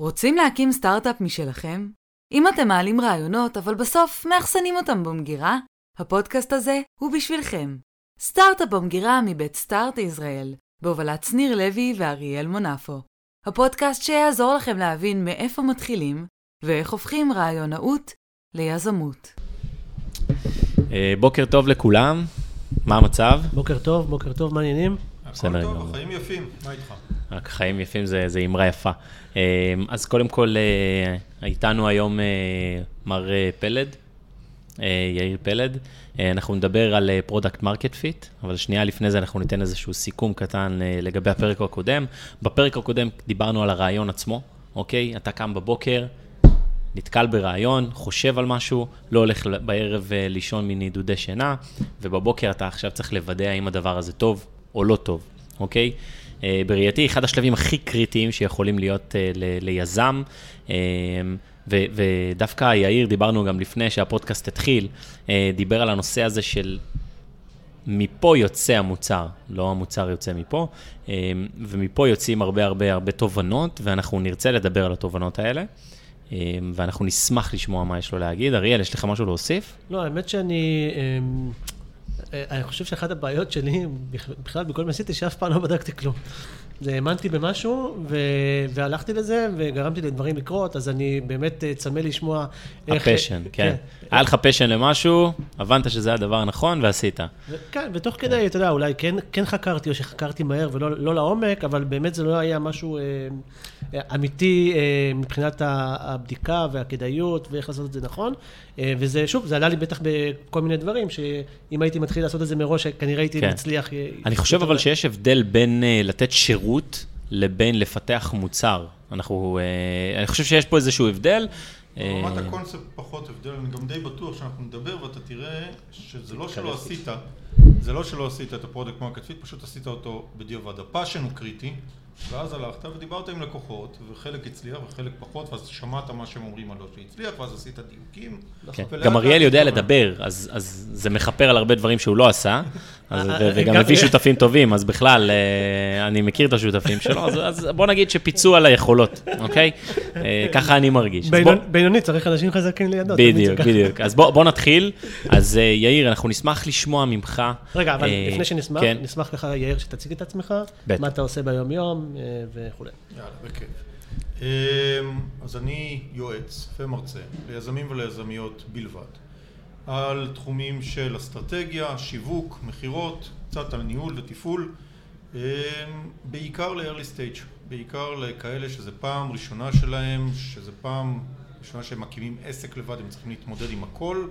רוצים להקים סטארט-אפ משלכם? אם אתם מעלים רעיונות, אבל בסוף מאחסנים אותם במגירה, הפודקאסט הזה הוא בשבילכם. סטארט-אפ במגירה מבית סטארט ישראל, בהובלת שניר לוי ואריאל מונפו. הפודקאסט שיעזור לכם להבין מאיפה מתחילים ואיך הופכים רעיונאות ליזמות. אה, בוקר טוב לכולם, מה המצב? בוקר טוב, בוקר טוב, מה העניינים? הכל טוב, החיים יפים, מה איתך? רק חיים יפים זה, זה אמרה יפה. אה, אז קודם כל, אה, איתנו היום מר פלד, יאיר פלד. אנחנו נדבר על product market fit, אבל שנייה לפני זה אנחנו ניתן איזשהו סיכום קטן לגבי הפרק הקודם. בפרק הקודם דיברנו על הרעיון עצמו, אוקיי? אתה קם בבוקר, נתקל ברעיון, חושב על משהו, לא הולך בערב לישון מנדודי שינה, ובבוקר אתה עכשיו צריך לוודא האם הדבר הזה טוב או לא טוב, אוקיי? אה, בראייתי, אחד השלבים הכי קריטיים שיכולים להיות אה, ליזם, אה, ו- ודווקא יאיר, דיברנו גם לפני שהפודקאסט התחיל, דיבר על הנושא הזה של מפה יוצא המוצר, לא המוצר יוצא מפה, ומפה יוצאים הרבה הרבה הרבה תובנות, ואנחנו נרצה לדבר על התובנות האלה. ואנחנו נשמח לשמוע מה יש לו להגיד. אריאל, יש לך משהו להוסיף? לא, האמת שאני... אני חושב שאחת הבעיות שלי, בכלל בכל מה שעשיתי, שאף פעם לא בדקתי כלום. האמנתי במשהו, ו... והלכתי לזה, וגרמתי לדברים לקרות, אז אני באמת אה, צמא לשמוע איך... הפשן, כן. כן. היה לך פשן למשהו, הבנת שזה הדבר הנכון, ועשית. כן, ותוך כדי, אתה יודע, אולי כן, כן חקרתי, או שחקרתי מהר ולא לא לעומק, אבל באמת זה לא היה משהו אה, אה אמיתי מבחינת הבדיקה והכדאיות, ואיך לעשות את זה נכון. אה, וזה, שוב, זה עלה לי בטח בכל מיני דברים, שאם הייתי מתחיל לעשות את זה מראש, כנראה הייתי כן. מצליח... אני חושב אבל שיש הבדל בין לתת שירות... לבין לפתח מוצר. אנחנו, אה, אני חושב שיש פה איזשהו הבדל. ברמת אה, הקונספט פחות הבדל, אני גם די בטוח שאנחנו נדבר ואתה תראה שזה לא שלא עשית, זה לא שלא עשית את ה product market fit, פשוט עשית אותו בדיעבד. ה passion הוא קריטי, ואז הלכת ודיברת עם לקוחות, וחלק הצליח וחלק פחות, ואז שמעת מה שהם אומרים על לא שהצליח, ואז עשית דיוקים. כן. גם אריאל יודע לדבר, אז, אז זה מכפר על הרבה דברים שהוא לא עשה, אז, וגם מביא שותפים טובים, אז בכלל, אה, אני מכיר את השותפים שלו, אז, אז בוא נגיד שפיצו על היכולות, אוקיי? אה, ככה אני מרגיש. בינוני, צריך אנשים חזקים לידו. בדיוק, בדיוק. אז בוא, בוא נתחיל. אז אה, יאיר, אנחנו נשמח לשמוע ממך. רגע, אבל לפני שנשמח, כן. נשמח ככה, יאיר, שתציג את עצמך, מה אתה עושה ביום-יום. אה, וכולי. יאללה, בכיף. אמ, אז אני יועץ ומרצה ליזמים וליזמיות בלבד, על תחומים של אסטרטגיה, שיווק, מכירות, קצת על ניהול ותפעול, אמ, בעיקר ל-early stage, בעיקר לכאלה שזה פעם ראשונה שלהם, שזה פעם ראשונה שהם מקימים עסק לבד, הם צריכים להתמודד עם הכל,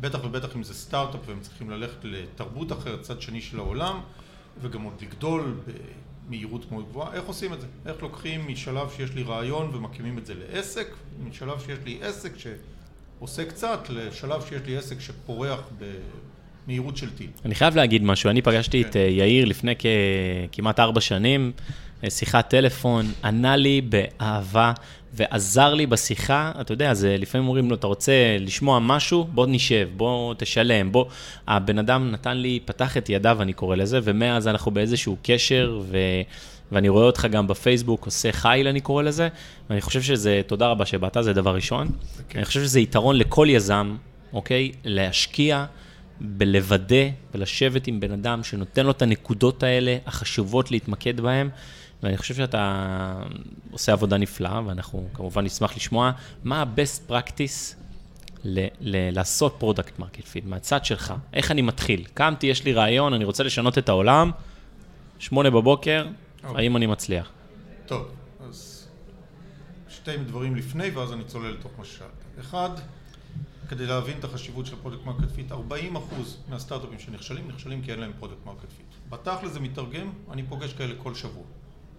בטח ובטח אם זה סטארט-אפ והם צריכים ללכת לתרבות אחרת, צד שני של העולם, וגם עוד לגדול מהירות מאוד גבוהה, איך עושים את זה? איך לוקחים משלב שיש לי רעיון ומקימים את זה לעסק, משלב שיש לי עסק שעושה קצת, לשלב שיש לי עסק שפורח במהירות של טיל. אני חייב להגיד משהו, אני פגשתי כן. את אה, יאיר לפני כמעט ארבע שנים, אה, שיחת טלפון, ענה לי באהבה ועזר לי בשיחה, אתה יודע, זה לפעמים אומרים לו, אתה רוצה לשמוע משהו? בוא נשב, בוא תשלם, בוא... הבן אדם נתן לי, פתח את ידיו, אני קורא לזה, ומאז אנחנו באיזשהו קשר, ו... ואני רואה אותך גם בפייסבוק, עושה חייל, אני קורא לזה, ואני חושב שזה, תודה רבה שבאת, זה דבר ראשון. Okay. אוקיי. אני חושב שזה יתרון לכל יזם, אוקיי? להשקיע בלוודא ולשבת עם בן אדם שנותן לו את הנקודות האלה, החשובות להתמקד בהן. ואני חושב שאתה עושה עבודה נפלאה, ואנחנו כמובן נשמח לשמוע מה ה-best practice ל- ל- לעשות product market fit, מהצד שלך. איך אני מתחיל? קמתי, יש לי רעיון, אני רוצה לשנות את העולם, שמונה בבוקר, אוקיי. אוקיי. האם אני מצליח? טוב, אז שתי דברים לפני, ואז אני צולל לתוך מה ששאלת. אחד, כדי להבין את החשיבות של product market fit, 40% מהסטארט-אפים שנכשלים, נכשלים כי אין להם product market fit. בתכל'ס זה מתרגם, אני פוגש כאלה כל שבוע.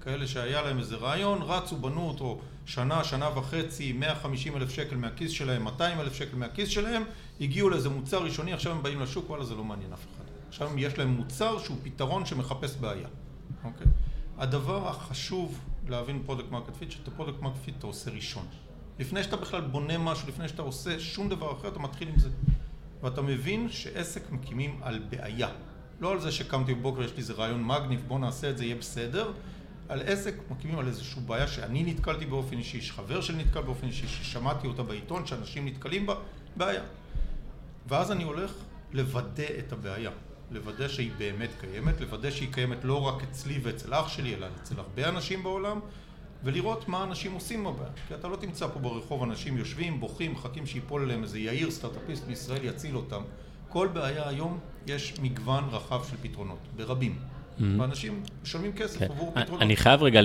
כאלה שהיה להם איזה רעיון, רצו, בנו אותו שנה, שנה וחצי, 150 אלף שקל מהכיס שלהם, 200 אלף שקל מהכיס שלהם, הגיעו לאיזה מוצר ראשוני, עכשיו הם באים לשוק, וואלה זה לא מעניין אף אחד. עכשיו יש להם מוצר שהוא פתרון שמחפש בעיה, אוקיי? הדבר החשוב להבין product market fit, שאתה product market fit אתה עושה ראשון. לפני שאתה בכלל בונה משהו, לפני שאתה עושה שום דבר אחר, אתה מתחיל עם זה. ואתה מבין שעסק מקימים על בעיה. לא על זה שקמתי בבוקר, יש לי איזה רעיון מגניב, בוא נעשה את זה, יהיה בסדר. על עסק מקימים על איזושהי בעיה שאני נתקלתי באופן אישי, שחבר שלי נתקל באופן אישי, ששמעתי אותה בעיתון, שאנשים נתקלים בה, בעיה. ואז אני הולך לוודא את הבעיה, לוודא שהיא באמת קיימת, לוודא שהיא קיימת לא רק אצלי ואצל אח שלי, אלא אצל הרבה אנשים בעולם, ולראות מה אנשים עושים בבעיה. כי אתה לא תמצא פה ברחוב אנשים יושבים, בוכים, מחכים שיפול עליהם איזה יאיר סטארט-אפיסט בישראל יציל אותם. כל בעיה היום יש מגוון רחב של פתרונות, ברבים. Mm-hmm. ואנשים משלמים כסף כן. עבור פתרונות. אני חייב רגע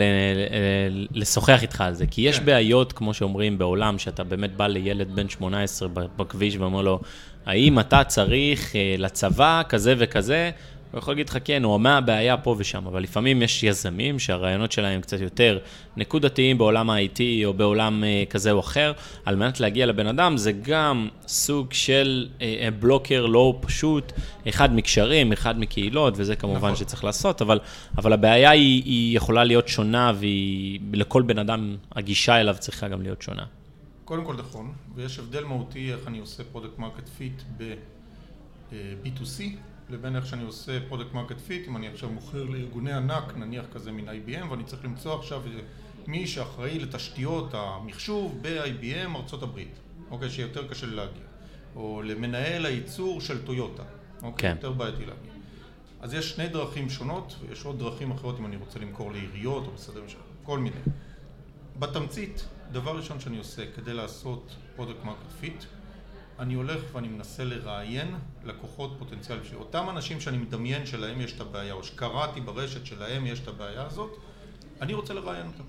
לשוחח איתך על זה, כי יש כן. בעיות, כמו שאומרים בעולם, שאתה באמת בא לילד בן 18 בכביש ואומר לו, האם אתה צריך אה, לצבא כזה וכזה? הוא יכול להגיד לך כן, הוא אומר הבעיה פה ושם, אבל לפעמים יש יזמים שהרעיונות שלהם קצת יותר נקודתיים בעולם ה-IT או בעולם uh, כזה או אחר, על מנת להגיע לבן אדם, זה גם סוג של uh, blocker לא פשוט, אחד מקשרים, אחד מקהילות, וזה כמובן נכון. שצריך לעשות, אבל, אבל הבעיה היא, היא יכולה להיות שונה, ולכל בן אדם, הגישה אליו צריכה גם להיות שונה. קודם כל נכון, ויש הבדל מהותי איך אני עושה product market fit ב-B2C לבין איך שאני עושה product market fit, אם אני עכשיו מוכר לארגוני ענק, נניח כזה מן IBM, ואני צריך למצוא עכשיו מי שאחראי לתשתיות המחשוב ב-IBM הברית, אוקיי, שיותר קשה להגיע, או למנהל הייצור של טויוטה, אוקיי, כן. יותר בעייתי להגיע. אז יש שני דרכים שונות, ויש עוד דרכים אחרות אם אני רוצה למכור לעיריות או משרדי ממשלה, כל מיני. בתמצית, דבר ראשון שאני עושה כדי לעשות product market fit, אני הולך ואני מנסה לראיין לקוחות פוטנציאליים שלי. אותם אנשים שאני מדמיין שלהם יש את הבעיה, או שקראתי ברשת שלהם יש את הבעיה הזאת, אני רוצה לראיין אותם.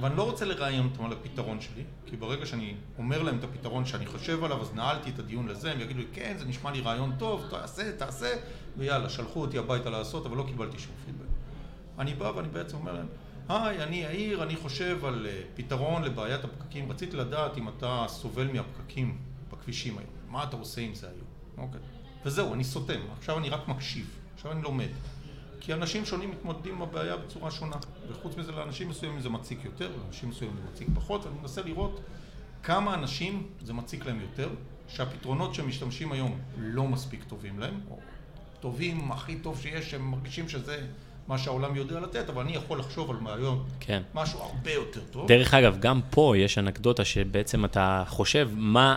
ואני לא רוצה לראיין אותם על הפתרון שלי, כי ברגע שאני אומר להם את הפתרון שאני חושב עליו, אז נעלתי את הדיון לזה, הם יגידו לי, כן, זה נשמע לי רעיון טוב, תעשה, תעשה, ויאללה, שלחו אותי הביתה לעשות, אבל לא קיבלתי שום פידבק. אני בא ואני בעצם אומר להם, היי, אני יאיר, אני חושב על אה, פתרון לבעיית הפקקים, רציתי לדעת אם אתה סובל מהפקקים בכבישים היום. מה אתה עושה עם זה היום? אוקיי. וזהו, אני סותם. עכשיו אני רק מקשיב. עכשיו אני לומד. כי אנשים שונים מתמודדים עם הבעיה בצורה שונה. וחוץ מזה, לאנשים מסוימים זה מציק יותר, לאנשים מסוימים זה מציק פחות, ואני מנסה לראות כמה אנשים זה מציק להם יותר, שהפתרונות שהם משתמשים היום לא מספיק טובים להם, או טובים, הכי טוב שיש, הם מרגישים שזה מה שהעולם יודע לתת, אבל אני יכול לחשוב על מהיום כן. משהו הרבה יותר טוב. דרך אגב, גם פה יש אנקדוטה שבעצם אתה חושב מה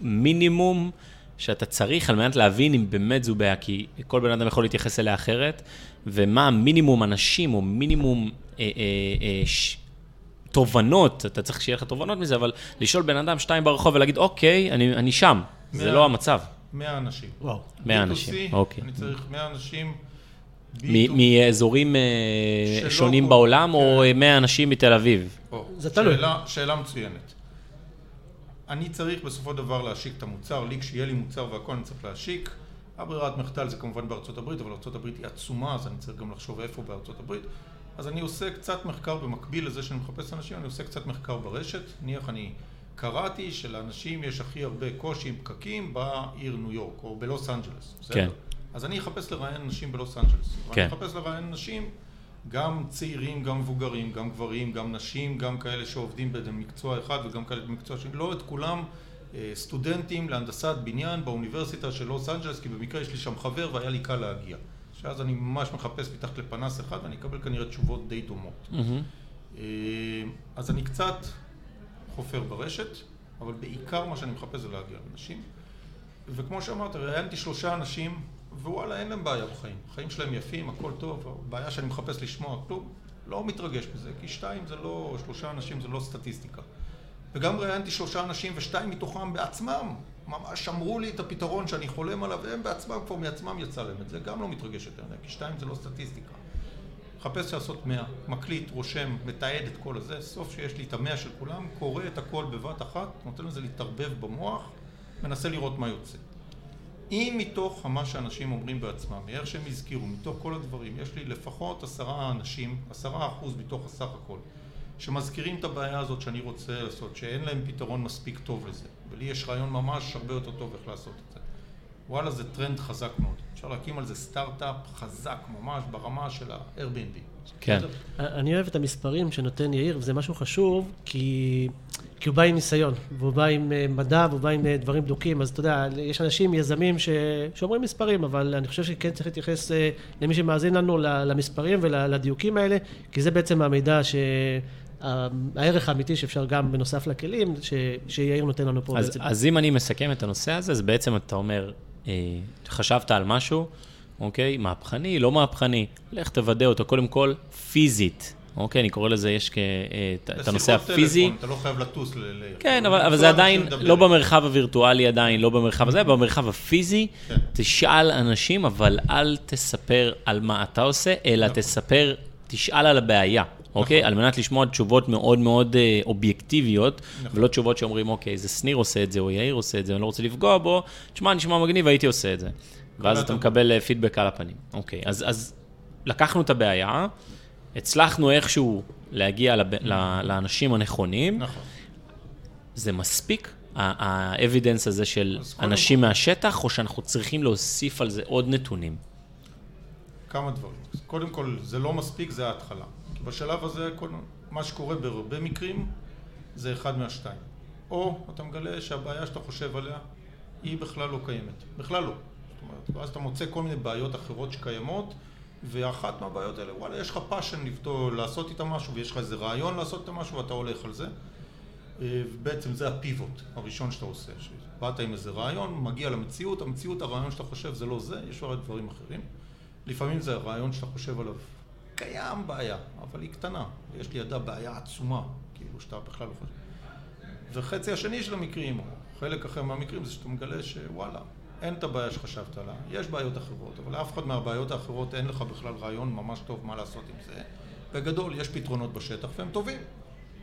המינימום שאתה צריך על מנת להבין אם באמת זו בעיה, כי כל בן אדם יכול להתייחס אליה אחרת, ומה המינימום אנשים או מינימום אה, אה, אה, ש... תובנות, אתה צריך שיהיה לך תובנות מזה, אבל לשאול בן אדם שתיים ברחוב ולהגיד, אוקיי, אני, אני שם, 100, זה לא המצב. 100 אנשים. וואו. 100 אנשים, אוקיי. אני צריך 100 אנשים. מאזורים אה, שונים בעולם, או 100 כן. אנשים מתל אביב? זה תלוי. שאלה מצוינת. אני צריך בסופו של דבר להשיק את המוצר, לי כשיהיה לי מוצר והכל אני צריך להשיק. הברירת מחדל זה כמובן בארצות הברית, אבל ארצות הברית היא עצומה, אז אני צריך גם לחשוב איפה בארצות הברית. אז אני עושה קצת מחקר במקביל לזה שאני מחפש אנשים, אני עושה קצת מחקר ברשת. נניח אני קראתי שלאנשים יש הכי הרבה קושי עם פקקים בעיר ניו יורק, או בלוס אנג'לס. כן. אז אני אחפש לראיין נשים בלוס אנג'לס. כן. ואני אחפש לראיין נשים, גם צעירים, גם מבוגרים, גם גברים, גם נשים, גם כאלה שעובדים במקצוע אחד וגם כאלה במקצוע שני, לא את כולם אה, סטודנטים להנדסת בניין באוניברסיטה של לוס אנג'לס, כי במקרה יש לי שם חבר והיה לי קל להגיע. שאז אני ממש מחפש מתחת לפנס אחד ואני אקבל כנראה תשובות די דומות. Mm-hmm. אז אני קצת חופר ברשת, אבל בעיקר מה שאני מחפש זה להגיע לנשים. וכמו שאמרת, ראיינתי שלושה אנשים ווואלה, אין להם בעיה בחיים. החיים שלהם יפים, הכל טוב, הבעיה שאני מחפש לשמוע כלום, לא מתרגש בזה, כי שתיים זה לא, שלושה אנשים זה לא סטטיסטיקה. וגם ראיינתי שלושה אנשים ושתיים מתוכם בעצמם ממש אמרו לי את הפתרון שאני חולם עליו, והם בעצמם כבר מעצמם יצא להם את זה, גם לא מתרגש יותר, כי שתיים זה לא סטטיסטיקה. מחפש לעשות מאה, מקליט, רושם, מתעד את כל הזה, סוף שיש לי את המאה של כולם, קורא את הכל בבת אחת, נותן לזה להתערבב במוח, מנסה לראות מה יוצא. אם מתוך מה שאנשים אומרים בעצמם, מאיך שהם הזכירו, מתוך כל הדברים, יש לי לפחות עשרה אנשים, עשרה אחוז מתוך הסך הכל, שמזכירים את הבעיה הזאת שאני רוצה לעשות, שאין להם פתרון מספיק טוב לזה, ולי יש רעיון ממש הרבה יותר טוב איך לעשות את זה. וואלה, זה טרנד חזק מאוד. אפשר להקים על זה סטארט-אפ חזק ממש ברמה של ה-Airbnb. כן. אני אוהב את המספרים שנותן יאיר, וזה משהו חשוב, כי, כי הוא בא עם ניסיון, והוא בא עם אה, מדע, והוא בא עם אה, דברים בדוקים, אז אתה יודע, יש אנשים, יזמים, ש... שאומרים מספרים, אבל אני חושב שכן צריך להתייחס אה, למי שמאזין לנו למספרים ולדיוקים האלה, כי זה בעצם המידע ש... הערך האמיתי שאפשר גם בנוסף לכלים, ש, שיאיר נותן לנו פה אז, בעצם. אז אם אני מסכם את הנושא הזה, אז בעצם אתה אומר, אה, חשבת על משהו, אוקיי? מהפכני, לא מהפכני, לך תוודא אותו קודם כל פיזית. אוקיי, אני קורא לזה, יש כ, אה, את הנושא הפיזי. טלפון, אתה לא חייב לטוס ל... כן, אבל, אבל זה עדיין לא במרחב הווירטואלי עדיין, לא במרחב הזה, במרחב הפיזי. כן. תשאל אנשים, אבל אל תספר על מה אתה עושה, אלא נכון. תספר, תשאל על הבעיה. אוקיי? נכון. על מנת לשמוע תשובות מאוד מאוד אה, אובייקטיביות, נכון. ולא תשובות שאומרים, אוקיי, זה שניר עושה את זה, או יאיר עושה את זה, אני לא רוצה לפגוע בו, תשמע, נשמע מגניב, הייתי עושה את זה. ואז אתה מקבל פידבק אה, על הפנים. אוקיי, אז, אז לקחנו את הבעיה, הצלחנו איכשהו להגיע לב... לאנשים הנכונים. נכון. זה מספיק? האבידנס הזה של אנשים כל... מהשטח, או שאנחנו צריכים להוסיף על זה עוד נתונים? כמה דברים. קודם כל, זה לא מספיק, זה ההתחלה. בשלב הזה, כל מה שקורה בהרבה מקרים זה אחד מהשתיים. או אתה מגלה שהבעיה שאתה חושב עליה היא בכלל לא קיימת. בכלל לא. אומרת, ואז אתה מוצא כל מיני בעיות אחרות שקיימות, ואחת מהבעיות האלה, וואלה, יש לך passion לפתור, לעשות איתה משהו, ויש לך איזה רעיון לעשות איתה משהו, ואתה הולך על זה. אה, בעצם זה ה pivot הראשון שאתה עושה. שבאת עם איזה רעיון, מגיע למציאות, המציאות, הרעיון שאתה חושב זה לא זה, יש הרי דברים אחרים. לפעמים זה הרעיון שאתה חושב עליו קיים בעיה, אבל היא קטנה. יש לידה בעיה עצומה, כאילו שאתה בכלל לא חושב. וחצי השני של המקרים, או חלק אחר מהמקרים, זה שאתה מגלה שוואלה, אין את הבעיה שחשבת עליה, יש בעיות אחרות, אבל לאף אחד מהבעיות האחרות אין לך בכלל רעיון ממש טוב מה לעשות עם זה. בגדול, יש פתרונות בשטח והם טובים,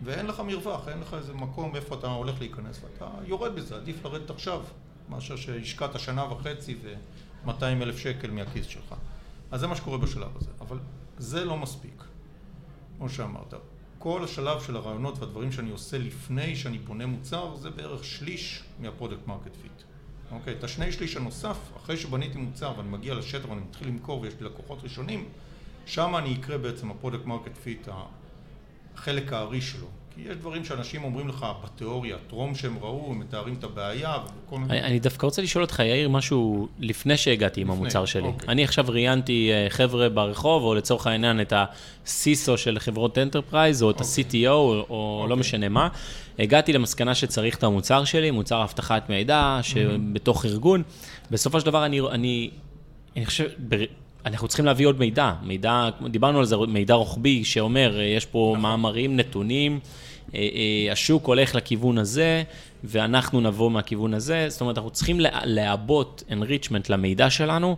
ואין לך מרווח, אין לך איזה מקום איפה אתה הולך להיכנס, ואתה יורד בזה, עדיף לרדת עכשיו, מאשר שהשקעת שנה וחצי ו-200 אלף שקל מהכיס שלך. אז זה מה שקורה בשלב הזה, אבל זה לא מספיק, כמו שאמרת. כל השלב של הרעיונות והדברים שאני עושה לפני שאני בונה מוצר זה בערך שליש מה product market fit. אוקיי, את השני שליש הנוסף, אחרי שבניתי מוצר ואני מגיע לשטח ואני מתחיל למכור ויש לי לקוחות ראשונים, שם אני אקרא בעצם ה product market fit, החלק הארי שלו. כי יש דברים שאנשים אומרים לך בתיאוריה, טרום שהם ראו, הם מתארים את הבעיה וכל מיני... אני דווקא רוצה לשאול אותך, יאיר, משהו לפני שהגעתי עם המוצר שלי. אוקיי. אני עכשיו ראיינתי אה, חבר'ה ברחוב, או לצורך העניין את ה-CISO של חברות enterprise, או את ה-CTO, או לא אוקיי. משנה מה. הגעתי למסקנה שצריך את המוצר שלי, מוצר אבטחת מידע, שבתוך ארגון. בסופו של דבר, אני חושב, אנחנו צריכים להביא עוד מידע, מידע, דיברנו על זה, מידע רוחבי שאומר, אה, יש פה נכון. מאמרים, נתונים, אה, אה, השוק הולך לכיוון הזה, ואנחנו נבוא מהכיוון הזה, זאת אומרת, אנחנו צריכים לעבות enrichment למידע שלנו,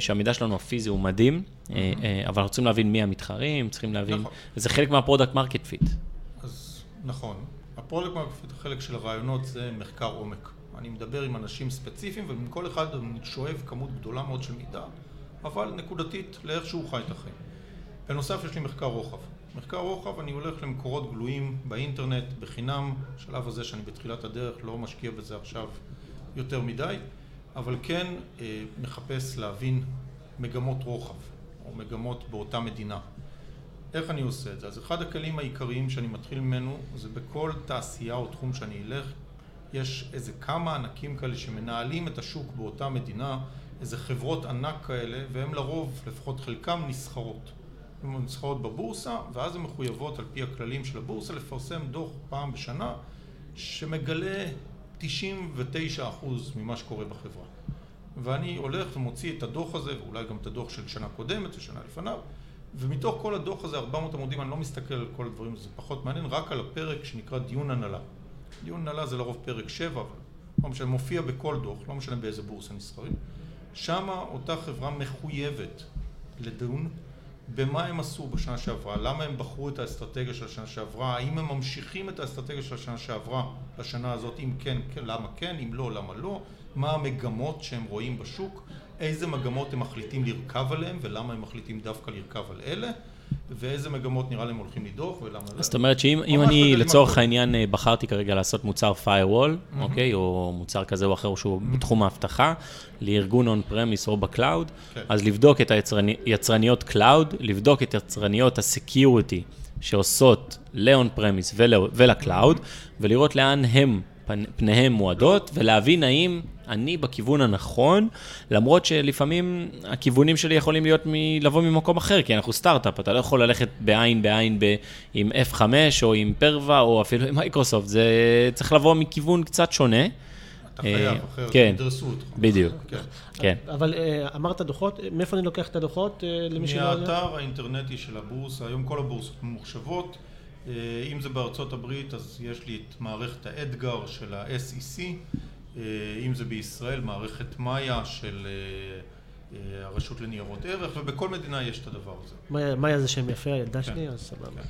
שהמידע שלנו הפיזי הוא מדהים, אבל אנחנו צריכים להבין מי המתחרים, צריכים להבין, נכון. וזה חלק מה product market fit. אז נכון, ה product market fit, החלק של הרעיונות זה מחקר עומק. אני מדבר עם אנשים ספציפיים, ומכל אחד אני שואב כמות גדולה מאוד של מידע. אבל נקודתית לאיך שהוא חי את החיים. בנוסף יש לי מחקר רוחב. מחקר רוחב אני הולך למקורות גלויים באינטרנט בחינם, בשלב הזה שאני בתחילת הדרך לא משקיע בזה עכשיו יותר מדי, אבל כן אה, מחפש להבין מגמות רוחב או מגמות באותה מדינה. איך אני עושה את זה? אז אחד הכלים העיקריים שאני מתחיל ממנו זה בכל תעשייה או תחום שאני אלך יש איזה כמה ענקים כאלה שמנהלים את השוק באותה מדינה איזה חברות ענק כאלה, והן לרוב, לפחות חלקם, נסחרות. הן נסחרות בבורסה, ואז הן מחויבות על פי הכללים של הבורסה לפרסם דוח פעם בשנה, שמגלה 99% ממה שקורה בחברה. ואני הולך ומוציא את הדוח הזה, ואולי גם את הדוח של שנה קודמת ושנה לפניו, ומתוך כל הדוח הזה, 400 עמודים, אני לא מסתכל על כל הדברים, זה פחות מעניין, רק על הפרק שנקרא דיון הנהלה. דיון הנהלה זה לרוב פרק 7, אבל לא משנה, מופיע בכל דוח, לא משנה באיזה בורסה נסחרים. שמה אותה חברה מחויבת לדון במה הם עשו בשנה שעברה, למה הם בחרו את האסטרטגיה של השנה שעברה, האם הם ממשיכים את האסטרטגיה של השנה שעברה לשנה הזאת, אם כן, כן, למה כן, אם לא, למה לא, מה המגמות שהם רואים בשוק, איזה מגמות הם מחליטים לרכב עליהם ולמה הם מחליטים דווקא לרכב על אלה, ואיזה מגמות נראה להם הולכים לדוח ולמה... זאת אומרת שאם אני בגלים לצורך. העניין אה, בחרתי כרגע לעשות מוצר firewall, אוקיי, או מוצר כזה או אחר שהוא בתחום האבטחה, לארגון on-premise או ב cloud, כן. אז לבדוק את היצרניות cloud, לבדוק את יצרניות ה security שעושות ל on-premise ול cloud, ולראות לאן הם, פנ- פניהם מועדות, ולהבין האם אני בכיוון הנכון, למרות שלפעמים הכיוונים שלי יכולים להיות מ- לבוא ממקום אחר, כי אנחנו סטארט-אפ, אתה לא יכול ללכת עין בעין ב- עם F5 או עם פרווה או אפילו עם מייקרוסופט, זה צריך לבוא מכיוון קצת שונה. אתה חייב, אה, אחרת כן. ידרסו אותך. בדיוק. כן. כן. אבל אה, אמרת דוחות, מאיפה אני לוקח את הדוחות אה, למי שלא יודע? מהאתר האינטרנטי של הבורסה, היום כל הבורסות ממוחשבות, אה, אם זה בארצות הברית אז יש לי את מערכת האתגר של ה-SEC, אה, אם זה בישראל מערכת מאיה של אה, אה, הרשות לניירות ערך, ובכל מדינה יש את הדבר הזה. מאיה- זה שם יפה, הילדה כן. שלי, אז סבבה. כן.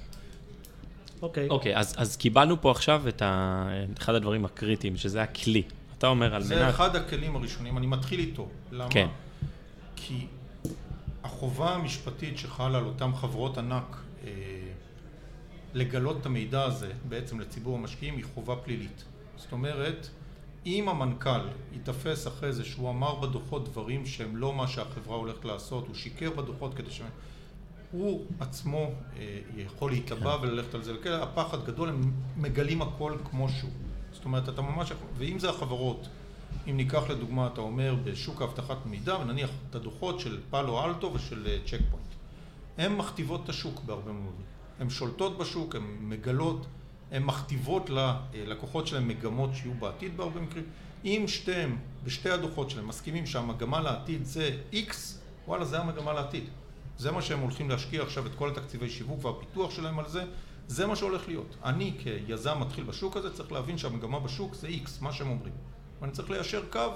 אוקיי. אוקיי, אז, קיבלנו פה עכשיו את. אחד הדברים הקריטיים, שזה הכלי. אתה אומר על זה מנת... אחד הכלים הראשונים, אני מתחיל איתו. למה? כן. כי החובה המשפטית שחלה על אותן חברות ענק אה, לגלות את המידע הזה בעצם לציבור המשקיעים היא חובה פלילית. זאת אומרת, אם המנכ"ל ייתפס אחרי זה שהוא אמר בדוחות דברים שהם לא מה שהחברה הולכת לעשות, הוא שיקר בדוחות כדי ש... הוא עצמו אה, יכול להיתבע וללכת על זה לכלא, הפחד גדול, הם מגלים הכל כמו שהוא. זאת אומרת, אתה ממש ואם זה החברות, אם ניקח לדוגמה, אתה אומר בשוק האבטחת מידע, ונניח את הדוחות של פאלו אלטו ושל אה, צ'ק פוינט. הן מכתיבות את השוק בהרבה מאוד. הן שולטות בשוק, הן מגלות, הן מכתיבות ללקוחות שלהן מגמות שיהיו בעתיד בהרבה מקרים. אם שתיהם, בשתי הדוחות שלהם, מסכימים שהמגמה לעתיד זה X, וואלה, זה המגמה לעתיד. זה מה שהם הולכים להשקיע עכשיו את כל התקציבי שיווק והפיתוח שלהם על זה, זה מה שהולך להיות. אני כיזם מתחיל בשוק הזה צריך להבין שהמגמה בשוק זה X, מה שהם אומרים. ואני צריך ליישר קו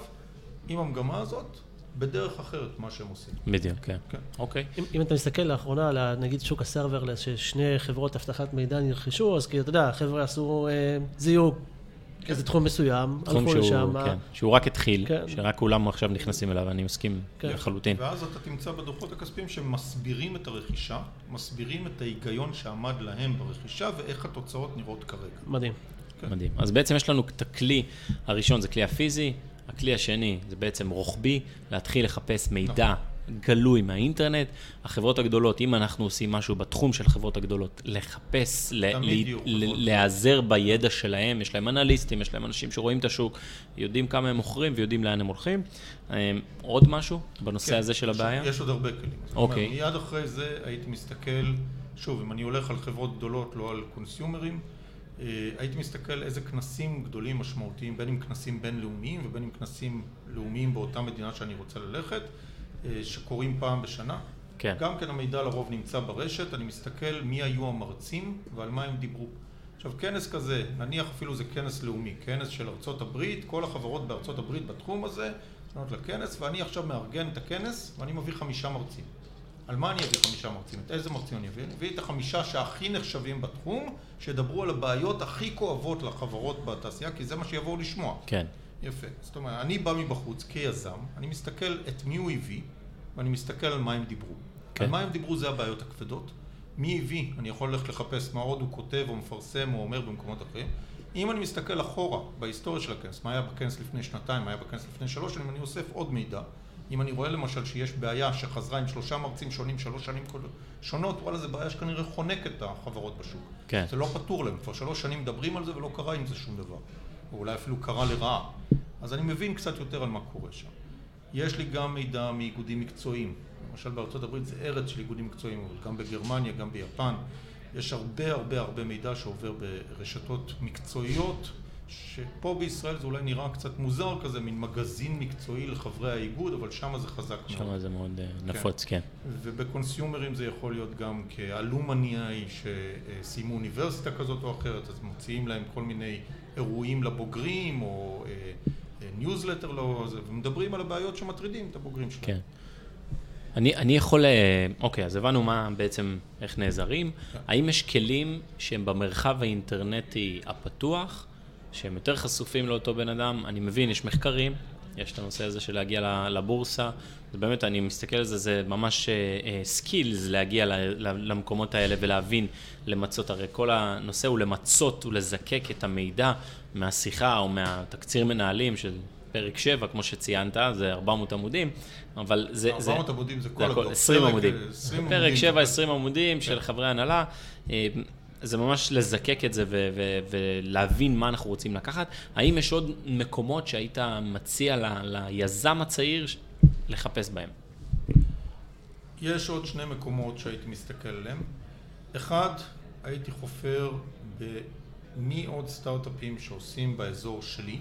עם המגמה הזאת בדרך אחרת, מה שהם עושים. בדיוק, כן. כן. אוקיי. אם, אם אתה מסתכל לאחרונה על נגיד שוק הסרברלס, ששני חברות אבטחת מידע נרכשו, אז כאילו, אתה יודע, החבר'ה עשו, אה, זיהו איזה תחום מסוים, תחום הלכו שהוא, לשם, כן, שהוא רק התחיל, כן. שרק כולם עכשיו נכנסים אליו, אני מסכים כן. לחלוטין. ואז אתה תמצא בדוחות הכספיים שמסבירים את הרכישה, מסבירים את ההיגיון שעמד להם ברכישה ואיך התוצאות נראות כרגע. מדהים. כן. מדהים. אז בעצם יש לנו את הכלי הראשון, זה כלי הפיזי, הכלי השני זה בעצם רוחבי, להתחיל לחפש מידע גלוי מהאינטרנט. החברות הגדולות, אם אנחנו עושים משהו בתחום של החברות הגדולות, לחפש, ל- ל- יהיו ל-. להיעזר בידע שלהם, יש להם אנליסטים, יש להם אנשים שרואים את השוק, יודעים כמה הם מוכרים ויודעים לאן הם הולכים. אה, עוד משהו בנושא כן, הזה של הבעיה? יש עוד הרבה כלים. אוקיי. מיד אחרי זה הייתי מסתכל, שוב, אם אני הולך על חברות גדולות, לא על קונסיומרים, הייתי מסתכל איזה כנסים גדולים משמעותיים, בין אם כנסים בינלאומיים ובין אם כנסים לאומיים באותה מדינה שאני רוצה ללכת, אה, שקורים פעם בשנה. כן. גם כן המידע לרוב נמצא ברשת, אני מסתכל מי היו המרצים ועל מה הם דיברו. עכשיו כנס כזה, נניח אפילו זה כנס לאומי, כנס של ארצות הברית, כל החברות בארצות הברית בתחום הזה, נותנות לכנס, ואני עכשיו מארגן את הכנס ואני מביא חמישה מרצים. על מה אני אביא חמישה מרצים? את איזה מרצים אני אביא? אני אביא את החמישה שהכי נחשבים בתחום, שידברו על הבעיות הכי כואבות לחברות בתעשייה, כי זה מה שיבואו לשמוע. כן. יפה. זאת אומרת, אני בא מבחוץ כיזם, אני מסתכל את מי הוא הביא, ואני מסתכל על מה הם דיברו. כן. על מה הם דיברו זה הבעיות הכבדות. מי הביא, אני יכול ללכת לחפש מה עוד הוא כותב או מפרסם או אומר במקומות אחרים. אם אני מסתכל אחורה בהיסטוריה של הכנס, מה היה בכנס לפני שנתיים, מה היה בכנס לפני שלוש שנים, אני אוסף עוד מידע. אם אני רואה למשל שיש בעיה שחזרה עם שלושה מרצים שונים שלוש שנים שונות, וואלה, זו בעיה שכנראה חונקת את החברות בשוק. כן. זה לא פתור להם, כבר שלוש שנים מדברים על זה ולא קרה עם זה שום דבר. או אולי אפילו קרה לרעה. אז אני מבין קצת יותר על מה קורה שם. יש לי גם מידע מאיגודים מקצועיים. למשל בארצות הברית זה ארץ של איגודים מקצועיים, אבל גם בגרמניה, גם ביפן. יש הרבה הרבה הרבה מידע שעובר ברשתות מקצועיות, שפה בישראל זה אולי נראה קצת מוזר כזה, מין מגזין מקצועי לחברי האיגוד, אבל שם זה חזק מאוד. שם זה מאוד אה, נפוץ, כן. וב consumerים זה יכול להיות גם כ alumni שסיימו אוניברסיטה כזאת או אחרת, אז מוציאים להם כל מיני אירועים לבוגרים או ניוזלטר לא, זה, ומדברים על הבעיות שמטרידים את הבוגרים שלהם. כן. אני, אני יכול, אה, אוקיי, אז הבנו מה בעצם, איך נעזרים. האם יש כלים שהם במרחב האינטרנטי הפתוח, שהם יותר חשופים לאותו בן אדם? אני מבין, יש מחקרים, יש את הנושא הזה של להגיע לבורסה. באמת, אני מסתכל על זה, זה ממש סקילס uh, להגיע ל, ל, למקומות האלה ולהבין, למצות. הרי כל הנושא הוא למצות ולזקק את המידע מהשיחה או מהתקציר מנהלים של פרק 7, כמו שציינת, זה 400 עמודים, אבל זה... 400 זה, עמודים זה כל הכל, 20 עמודים. 20 פרק 7, 20 עמודים כן. של חברי הנהלה. זה ממש לזקק את זה ו- ו- ולהבין מה אנחנו רוצים לקחת. האם יש עוד מקומות שהיית מציע ל- ליזם הצעיר לחפש בהם? יש עוד שני מקומות שהייתי מסתכל עליהם. אחד, הייתי חופר במי עוד סטארט-אפים שעושים באזור שלי,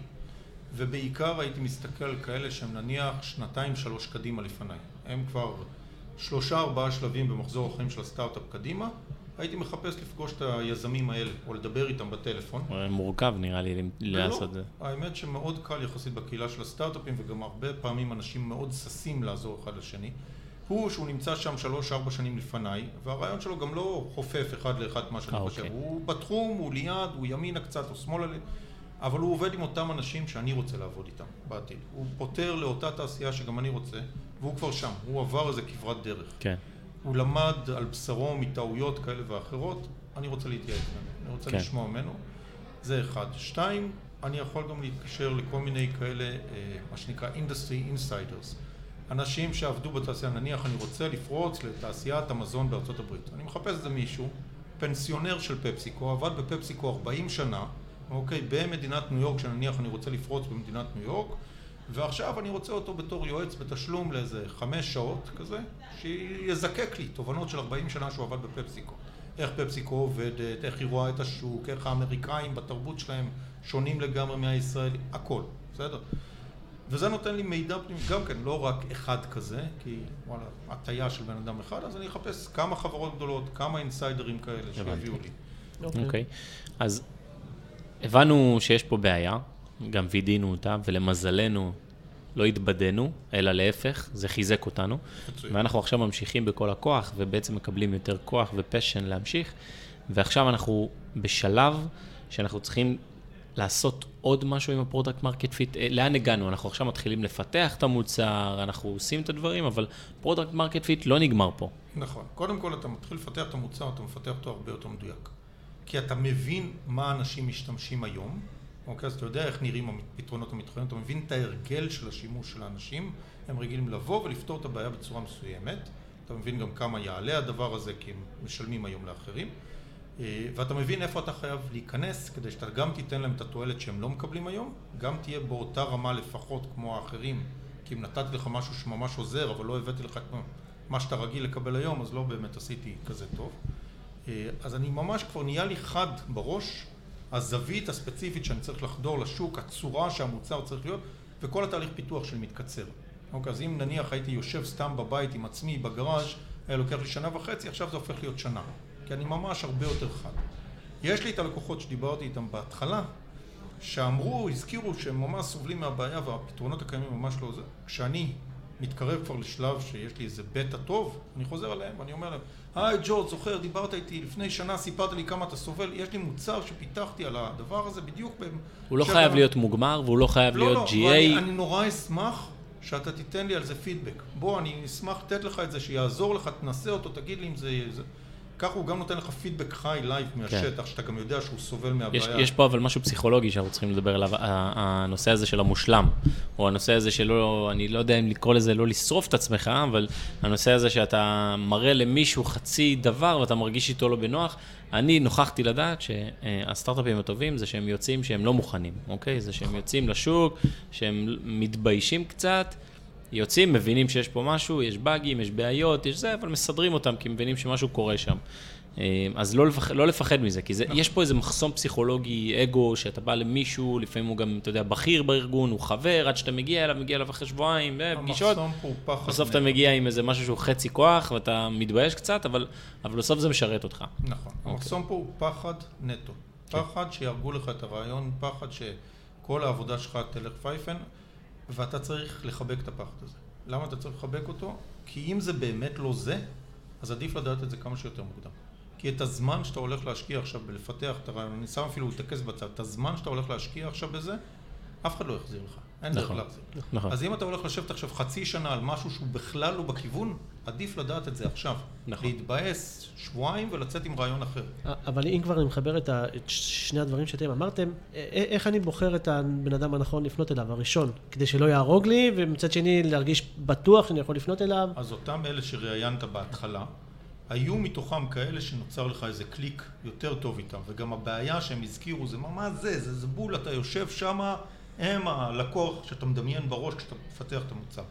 ובעיקר הייתי מסתכל על כאלה שהם נניח שנתיים שלוש קדימה לפניי. הם כבר שלושה ארבעה שלבים במחזור החיים של הסטארט-אפ קדימה, הייתי מחפש לפגוש את היזמים האלה, או לדבר איתם בטלפון. מורכב נראה לי לעשות את זה. האמת שמאוד קל יחסית בקהילה של הסטארט-אפים, וגם הרבה פעמים אנשים מאוד ששים לעזור אחד לשני. הוא שהוא נמצא שם שלוש-ארבע שנים לפניי, והרעיון שלו גם לא חופף אחד לאחד מה שאני 아, חושב. אוקיי. הוא בתחום, הוא ליד, הוא ימינה קצת או שמאלה, אבל הוא עובד עם אותם אנשים שאני רוצה לעבוד איתם בעתיד. הוא פותר לאותה תעשייה שגם אני רוצה, והוא כבר שם, הוא עבר איזה כברת דרך. כן. הוא למד על בשרו מטעויות כאלה ואחרות, אני רוצה להתייעץ ממנו, אני רוצה כן. לשמוע ממנו, זה אחד. שתיים, אני יכול גם להתקשר לכל מיני כאלה, אה, מה שנקרא Industry Insiders. אנשים שעבדו בתעשייה, נניח אני רוצה לפרוץ לתעשיית המזון בארצות הברית. אני מחפש איזה מישהו, פנסיונר של פפסיקו, עבד בפפסיקו 40 שנה, אוקיי, במדינת ניו יורק, שנניח אני רוצה לפרוץ במדינת ניו יורק, ועכשיו אני רוצה אותו בתור יועץ בתשלום לאיזה חמש שעות כזה, שיזקק לי תובנות של 40 שנה שהוא עבד בפפסיקו. איך פפסיקו עובדת, איך היא רואה את השוק, איך האמריקאים בתרבות שלהם שונים לגמרי מהישראלים, הכל, בסדר? וזה נותן לי מידע פנימי, גם כן, לא רק אחד כזה, כי וואלה, הטיה של בן אדם אחד, אז אני אחפש כמה חברות גדולות, כמה אינסיידרים כאלה שיביאו לי. אוקיי, okay. אוקיי. okay. אז הבנו שיש פה בעיה, גם וידאנו אותה, ולמזלנו לא התבדינו, אלא להפך, זה חיזק אותנו. מצוין. ואנחנו עכשיו ממשיכים בכל הכוח, ובעצם מקבלים יותר כוח ו passion להמשיך. ועכשיו אנחנו בשלב שאנחנו צריכים לעשות עוד משהו עם ה product market fit. לאן הגענו? אנחנו עכשיו מתחילים לפתח את המוצר, אנחנו עושים את הדברים, אבל product market fit לא נגמר פה. נכון. קודם כל, אתה מתחיל לפתח את המוצר, אתה מפתח אותו הרבה יותר מדויק. כי אתה מבין מה אנשים משתמשים היום, אוקיי? אז אתה יודע איך נראים הפתרונות המתחרים, אתה מבין את ההרגל של השימוש של האנשים, הם רגילים לבוא ולפתור את הבעיה בצורה מסוימת, אתה מבין גם כמה יעלה הדבר הזה, כי הם משלמים היום לאחרים, אה, ואתה מבין איפה אתה חייב להיכנס, כדי שאתה גם תיתן להם את התועלת שהם לא מקבלים היום, גם תהיה באותה רמה לפחות כמו האחרים, כי אם נתתי לך משהו שממש עוזר, אבל לא הבאתי לך את מה שאתה רגיל לקבל היום, אז לא באמת עשיתי כזה טוב. אה, אז אני ממש כבר נהיה לי חד בראש הזווית הספציפית שאני צריך לחדור לשוק, הצורה שהמוצר צריך להיות, וכל התהליך פיתוח שלי מתקצר. אוקיי, אז אם נניח הייתי יושב סתם בבית עם עצמי בגראז', היה לוקח לי שנה וחצי, עכשיו זה הופך להיות שנה. כי אני ממש הרבה יותר חד. יש לי את הלקוחות שדיברתי איתם בהתחלה, שאמרו, הזכירו שהם ממש סובלים מהבעיה והפתרונות הקיימים ממש לא זה. כשאני מתקרב כבר לשלב שיש לי איזה בטא טוב, אני חוזר אליהם ואני אומר להם, היי ג'ורג', זוכר, דיברת איתי לפני שנה, סיפרת לי כמה אתה סובל, יש לי מוצר שפיתחתי על הדבר הזה בדיוק ב... הוא לא חייב להיות מוגמר והוא לא חייב לא, להיות לא, GA. ואני, אני נורא אשמח שאתה תיתן לי על זה פידבק. בוא, אני אשמח לתת לך את זה, שיעזור לך, תנסה אותו, תגיד לי אם זה... זה... ככה הוא גם נותן לך פידבק חי live מהשטח, כן. שאתה גם יודע שהוא סובל מהבעיה. יש, יש פה אבל משהו פסיכולוגי שאנחנו צריכים לדבר עליו, הנושא הזה של המושלם, או הנושא הזה שלא, אני לא יודע אם לקרוא לזה לא לשרוף את עצמך, אבל הנושא הזה שאתה מראה למישהו חצי דבר ואתה מרגיש איתו לא בנוח. אני נוכחתי לדעת שהסטארט-אפים הטובים זה שהם יוצאים שהם לא מוכנים, אוקיי? זה שהם יוצאים לשוק, שהם מתביישים קצת. יוצאים, מבינים שיש פה משהו, יש באגים, יש בעיות, יש זה, אבל מסדרים אותם כי מבינים שמשהו קורה שם. אה, אז לא, לפח, לא לפחד מזה, כי זה, יש פה איזה מחסום פסיכולוגי, אגו, שאתה בא למישהו, לפעמים הוא גם, אתה יודע, בכיר בארגון, הוא חבר, עד שאתה מגיע אליו, מגיע אליו אחרי שבועיים, אה, פגישות. בסוף אתה מגיע עם איזה משהו שהוא חצי כוח, ואתה מתבייש קצת, אבל, אבל בסוף זה משרת אותך. נכון. Okay. המחסום פה הוא פחד נטו. כן. פחד שיהרגו לך את הרעיון, פחד שכל העבודה שלך תלך פייפן. ואתה צריך לחבק את הפחד הזה. למה אתה צריך לחבק אותו? כי אם זה באמת לא זה, אז עדיף לדעת את זה כמה שיותר מוקדם. כי את הזמן שאתה הולך להשקיע עכשיו בלפתח את הרעיון, אני שם אפילו את הכסף בצד, את הזמן שאתה הולך להשקיע עכשיו בזה, אף אחד לא יחזיר לך. אין דרך נכון. להחזיר. נכון. אז אם אתה הולך לשבת עכשיו חצי שנה על משהו שהוא בכלל לא בכיוון, עדיף לדעת את זה עכשיו. נכון. להתבאס שבועיים ולצאת עם רעיון אחר. אבל אם כבר אני מחבר את, ה, את שני הדברים שאתם אמרתם, איך אני בוחר את הבן אדם הנכון לפנות אליו, הראשון, כדי שלא יהרוג לי, ומצד שני להרגיש בטוח שאני יכול לפנות אליו? אז אותם אלה שראיינת בהתחלה, היו מתוכם כאלה שנוצר לך איזה קליק יותר טוב איתם, וגם הבעיה שהם הזכירו זה מה, מה זה, זה, זה בול, אתה יושב שמה, הם הלקוח שאתה מדמיין בראש כשאתה מפתח את המוצר.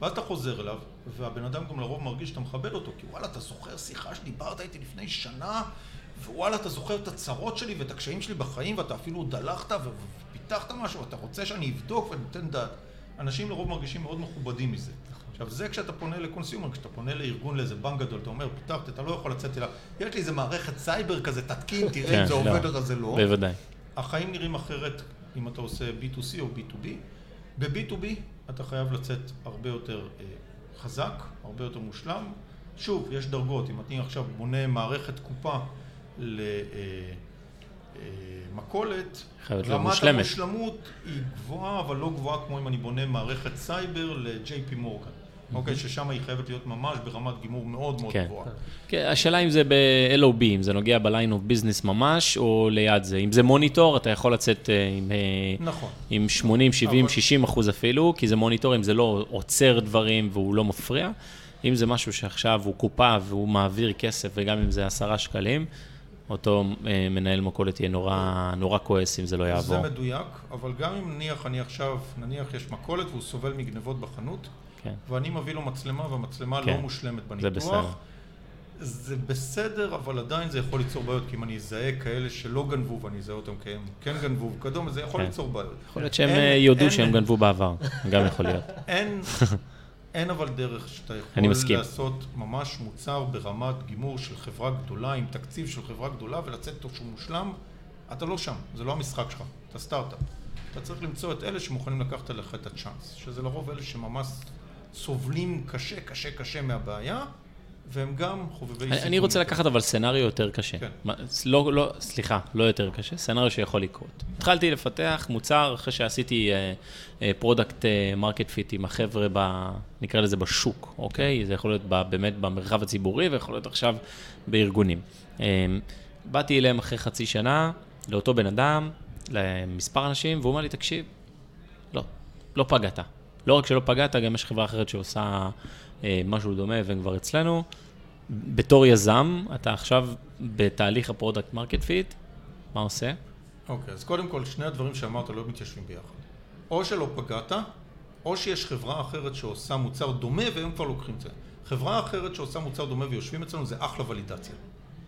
ואז אתה חוזר אליו, והבן אדם גם לרוב מרגיש שאתה מכבד אותו, כי וואלה, אתה זוכר שיחה שדיברת איתי לפני שנה, ווואלה, אתה זוכר את הצרות שלי ואת הקשיים שלי בחיים, ואתה אפילו דלכת ופיתחת משהו, ואתה רוצה שאני אבדוק וניתן דעת. אנשים לרוב מרגישים מאוד מכובדים מזה. עכשיו, זה כשאתה פונה לקונסיומר, כשאתה פונה לארגון, לאיזה בנק גדול, אתה אומר, פיתחת, אתה לא יכול לצאת אליו, יש לי איזה מערכת סייבר כזה, תתקין, תראה אם כן, זה לא. עובד או זה לא. בוודאי. החיים נראים אחרת אם אתה עושה B2C או B2B. ב-B2B אתה חייב לצאת הרבה יותר אה, חזק, הרבה יותר מושלם. שוב, יש דרגות, אם אני עכשיו בונה מערכת קופה למכולת, חייבת להיות רמת. המושלמות היא גבוהה, אבל לא גבוהה כמו אם אני בונה מערכת סייבר ל-JP מורגן. אוקיי, ששם היא חייבת להיות ממש ברמת גימור מאוד מאוד כן. גבוהה. כן, השאלה אם זה ב-LOB, אם זה נוגע ב-line of business ממש, או ליד זה. אם זה מוניטור, אתה יכול לצאת אה, עם, אה, נכון. עם 80, 70, אבל- 60 אחוז אפילו, כי זה מוניטור, אם זה לא עוצר דברים והוא לא מפריע. אם זה משהו שעכשיו הוא קופה והוא מעביר כסף, וגם אם זה עשרה שקלים, אותו אה, מנהל מכולת יהיה נורא, נורא כועס אם זה לא יעבור. זה מדויק, אבל גם אם נניח אני עכשיו, נניח יש מכולת והוא סובל מגנבות בחנות, כן. ואני מביא לו מצלמה והמצלמה כן, לא מושלמת זה בניתוח, בסדר. זה בסדר, אבל עדיין זה יכול ליצור בעיות, כי אם אני אזהה כאלה שלא גנבו ואני אזהה אותם כי הם כן גנבו וכדומה, זה יכול כן. ליצור בעיות. יכול להיות שהם אין- אה, יודו אין- שהם גנבו בעבר, גם יכול להיות. אין, אין אבל דרך שאתה יכול. לעשות ממש מוצר ברמת גימור של חברה גדולה, עם תקציב של חברה גדולה, ולצאת איתו שהוא מושלם, אתה לא שם, זה לא המשחק שלך, אתה סטארט-אפ. אתה צריך למצוא את אלה שמוכנים לקחת עליך את הצ'אנס, שזה לרוב אלה שממש סובלים קשה, קשה, קשה מהבעיה, והם גם חובבי אני, אני רוצה לקחת אבל סצנריו יותר קשה. כן. מה, לא, לא, סליחה, לא יותר קשה, סצנריו שיכול לקרות. התחלתי לפתח מוצר אחרי שעשיתי product market fit עם החבר'ה, ב, נקרא לזה בשוק, אוקיי? זה יכול להיות ב, באמת במרחב הציבורי ויכול להיות עכשיו בארגונים. אה, באתי אליהם אחרי חצי שנה, לאותו בן אדם, למספר אנשים, והוא אמר לי, תקשיב, לא, לא פגעת. לא רק שלא פגעת, גם יש חברה אחרת שעושה אה, משהו דומה והם כבר אצלנו. בתור יזם, אתה עכשיו בתהליך ה product market fit, מה עושה? אוקיי, אז קודם כל, שני הדברים שאמרת לא מתיישבים ביחד. או שלא פגעת, או שיש חברה אחרת שעושה מוצר דומה והם כבר לוקחים את זה. חברה אחרת שעושה מוצר דומה ויושבים אצלנו זה אחלה ולידציה.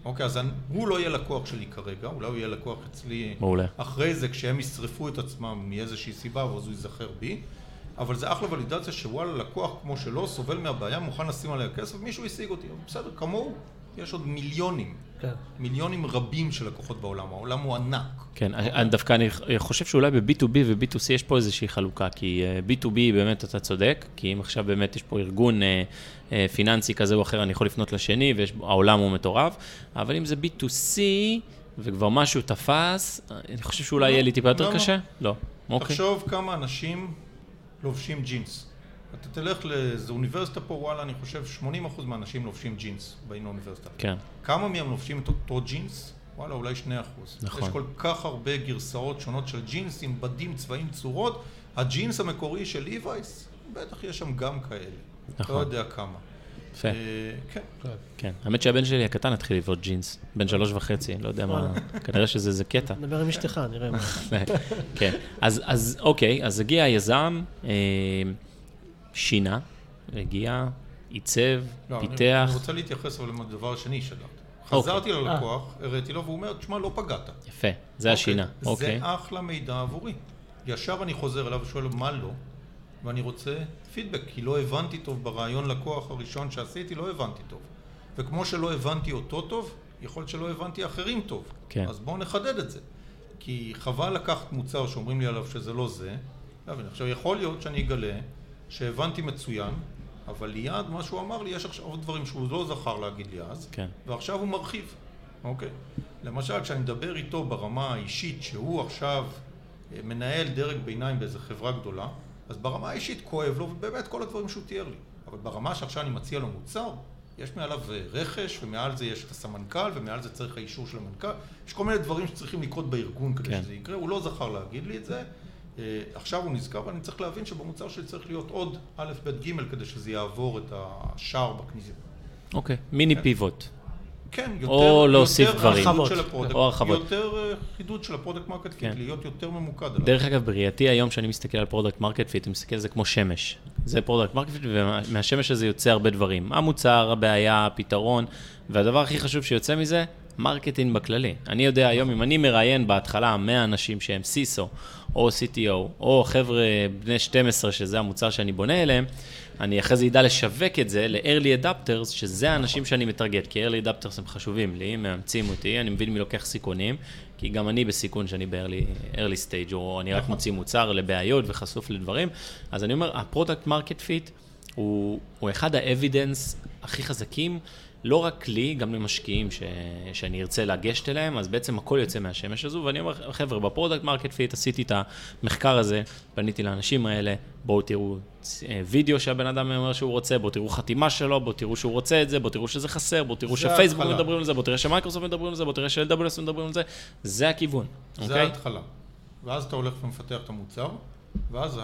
אוקיי, אז הוא לא יהיה לקוח שלי כרגע, אולי הוא יהיה לקוח אצלי מעולה. אחרי זה, כשהם ישרפו את עצמם מאיזושהי סיבה, ואז הוא ייזכר בי. אבל זה אחלה ולידציה שוואלה, לקוח כמו שלו, סובל מהבעיה, מוכן לשים עליה כסף, מישהו השיג אותי. בסדר, כמוהו, יש עוד מיליונים, כן. מיליונים רבים של לקוחות בעולם, העולם הוא ענק. כן, אני דווקא אני חושב שאולי ב-B2B ו-B2C יש פה איזושהי חלוקה, כי אה, B2B באמת אתה צודק, כי אם עכשיו באמת יש פה ארגון אה, אה, פיננסי כזה או אחר, אני יכול לפנות לשני, והעולם הוא מטורף, אבל אם זה B2C וכבר משהו תפס, אני חושב שאולי לא, יהיה לי טיפה יותר למה? קשה? לא. אוקיי. תחשוב כמה אנשים לובשים ג'ינס. אתה תלך לאיזו אוניברסיטה פה, וואלה, אני חושב 80% מהאנשים לובשים ג'ינס, באים לאוניברסיטה. כן, כמה מהם לובשים את אותו ג'ינס? וואלה, אולי 2%. נכון. יש כל כך הרבה גרסאות שונות של ג'ינס עם בדים, צבעים, צורות. הג'ינס המקורי של ליווייס, בטח יש שם גם כאלה. נכון. לא יודע כמה. יפה. אה, כן. כן. האמת שהבן שלי הקטן התחיל לבעוט ג'ינס, בן שלוש וחצי, לא יודע מה, כנראה שזה איזה קטע. נדבר עם אשתך, נראה מה. כן, אז, אז אוקיי, אז הגיע היזם, אה, שינה, הגיע, עיצב, לא, פיתח, אני רוצה להתייחס אבל לדבר השני שלה. אוקיי. חזרתי ללקוח, הראיתי לו, והוא אומר, תשמע, לא פגעת. יפה, זה השינה, אוקיי. זה אחלה מידע עבורי. ישר אני חוזר אליו ושואל מה לא, ואני רוצה פידבק, כי לא הבנתי טוב ברעיון לקוח הראשון שעשיתי, לא הבנתי טוב. וכמו שלא הבנתי אותו טוב, יכול להיות שלא הבנתי אחרים טוב. כן. אז בואו נחדד את זה. כי חבל לקחת מוצר שאומרים לי עליו שזה לא זה. להבין. עכשיו, יכול להיות שאני אגלה שהבנתי מצוין, אבל ליד מה שהוא אמר לי, יש עכשיו עוד דברים שהוא לא זכר להגיד לי אז, כן. ועכשיו הוא מרחיב, אוקיי? למשל, כשאני מדבר איתו ברמה האישית, שהוא עכשיו אה, מנהל דרג ביניים באיזה חברה גדולה, אז ברמה האישית כואב לו, ובאמת כל הדברים שהוא תיאר לי. אבל ברמה שעכשיו אני מציע לו מוצר, יש מעליו אה, רכש, ומעל זה יש את הסמנכ"ל, ומעל זה צריך האישור של המנכ"ל. יש כל מיני דברים שצריכים לקרות בארגון כדי כן. שזה יקרה. הוא לא זכר להגיד לי את זה. אה, עכשיו הוא נזכר, ואני צריך להבין שבמוצר שלי צריך להיות עוד א', ב', ג', כדי שזה יעבור את השער בכניסה. אוקיי, מיני כן. פיבוט. כן, יותר, או להוסיף יותר דברים. חידוד של הרחבות. ה product, או הרחבות. יותר אה, חידוד של ה product market fit, כן. להיות יותר ממוקד עליו. דרך אגב, בראייתי היום, כשאני מסתכל על product market fit, אני מסתכל על זה כמו שמש. זה product market fit, ומהשמש הזה יוצא הרבה דברים. המוצר, הבעיה, הפתרון, והדבר הכי חשוב שיוצא מזה, marketing בכללי. אני יודע היום, אם אני מראיין בהתחלה 100 אנשים שהם CISO, או CTO, או חבר'ה בני 12, שזה המוצר שאני בונה אליהם, אני אחרי זה אדע לשווק את זה ל-early adapters, שזה האנשים שאני מטרגט, כי early adapters הם חשובים לי, הם מאמצים אותי, אני מבין מי לוקח סיכונים, כי גם אני בסיכון שאני ב-early early stage, או אני רק מוציא מוצר לבעיות וחשוף לדברים. אז אני אומר, ה product market fit הוא, הוא אחד ה evidence הכי חזקים, לא רק לי, גם למשקיעים ש, שאני ארצה לגשת אליהם, אז בעצם הכל יוצא מהשמש הזו, ואני אומר, חבר'ה, ב product market fit עשיתי את המחקר הזה, פניתי לאנשים האלה, בואו תראו אה, וידאו שהבן אדם אומר שהוא רוצה, בואו תראו חתימה שלו, בואו תראו שהוא רוצה את זה, בואו תראו שזה חסר, בואו תראו שפייסבוק ההתחלה. מדברים על זה, בואו תראה שמייקרוסופט מדברים על זה, בואו תראה ש-AWS מדברים על זה, זה הכיוון, זה אוקיי? ההתחלה. ואז אתה הולך ומפתח את המוצר, ואז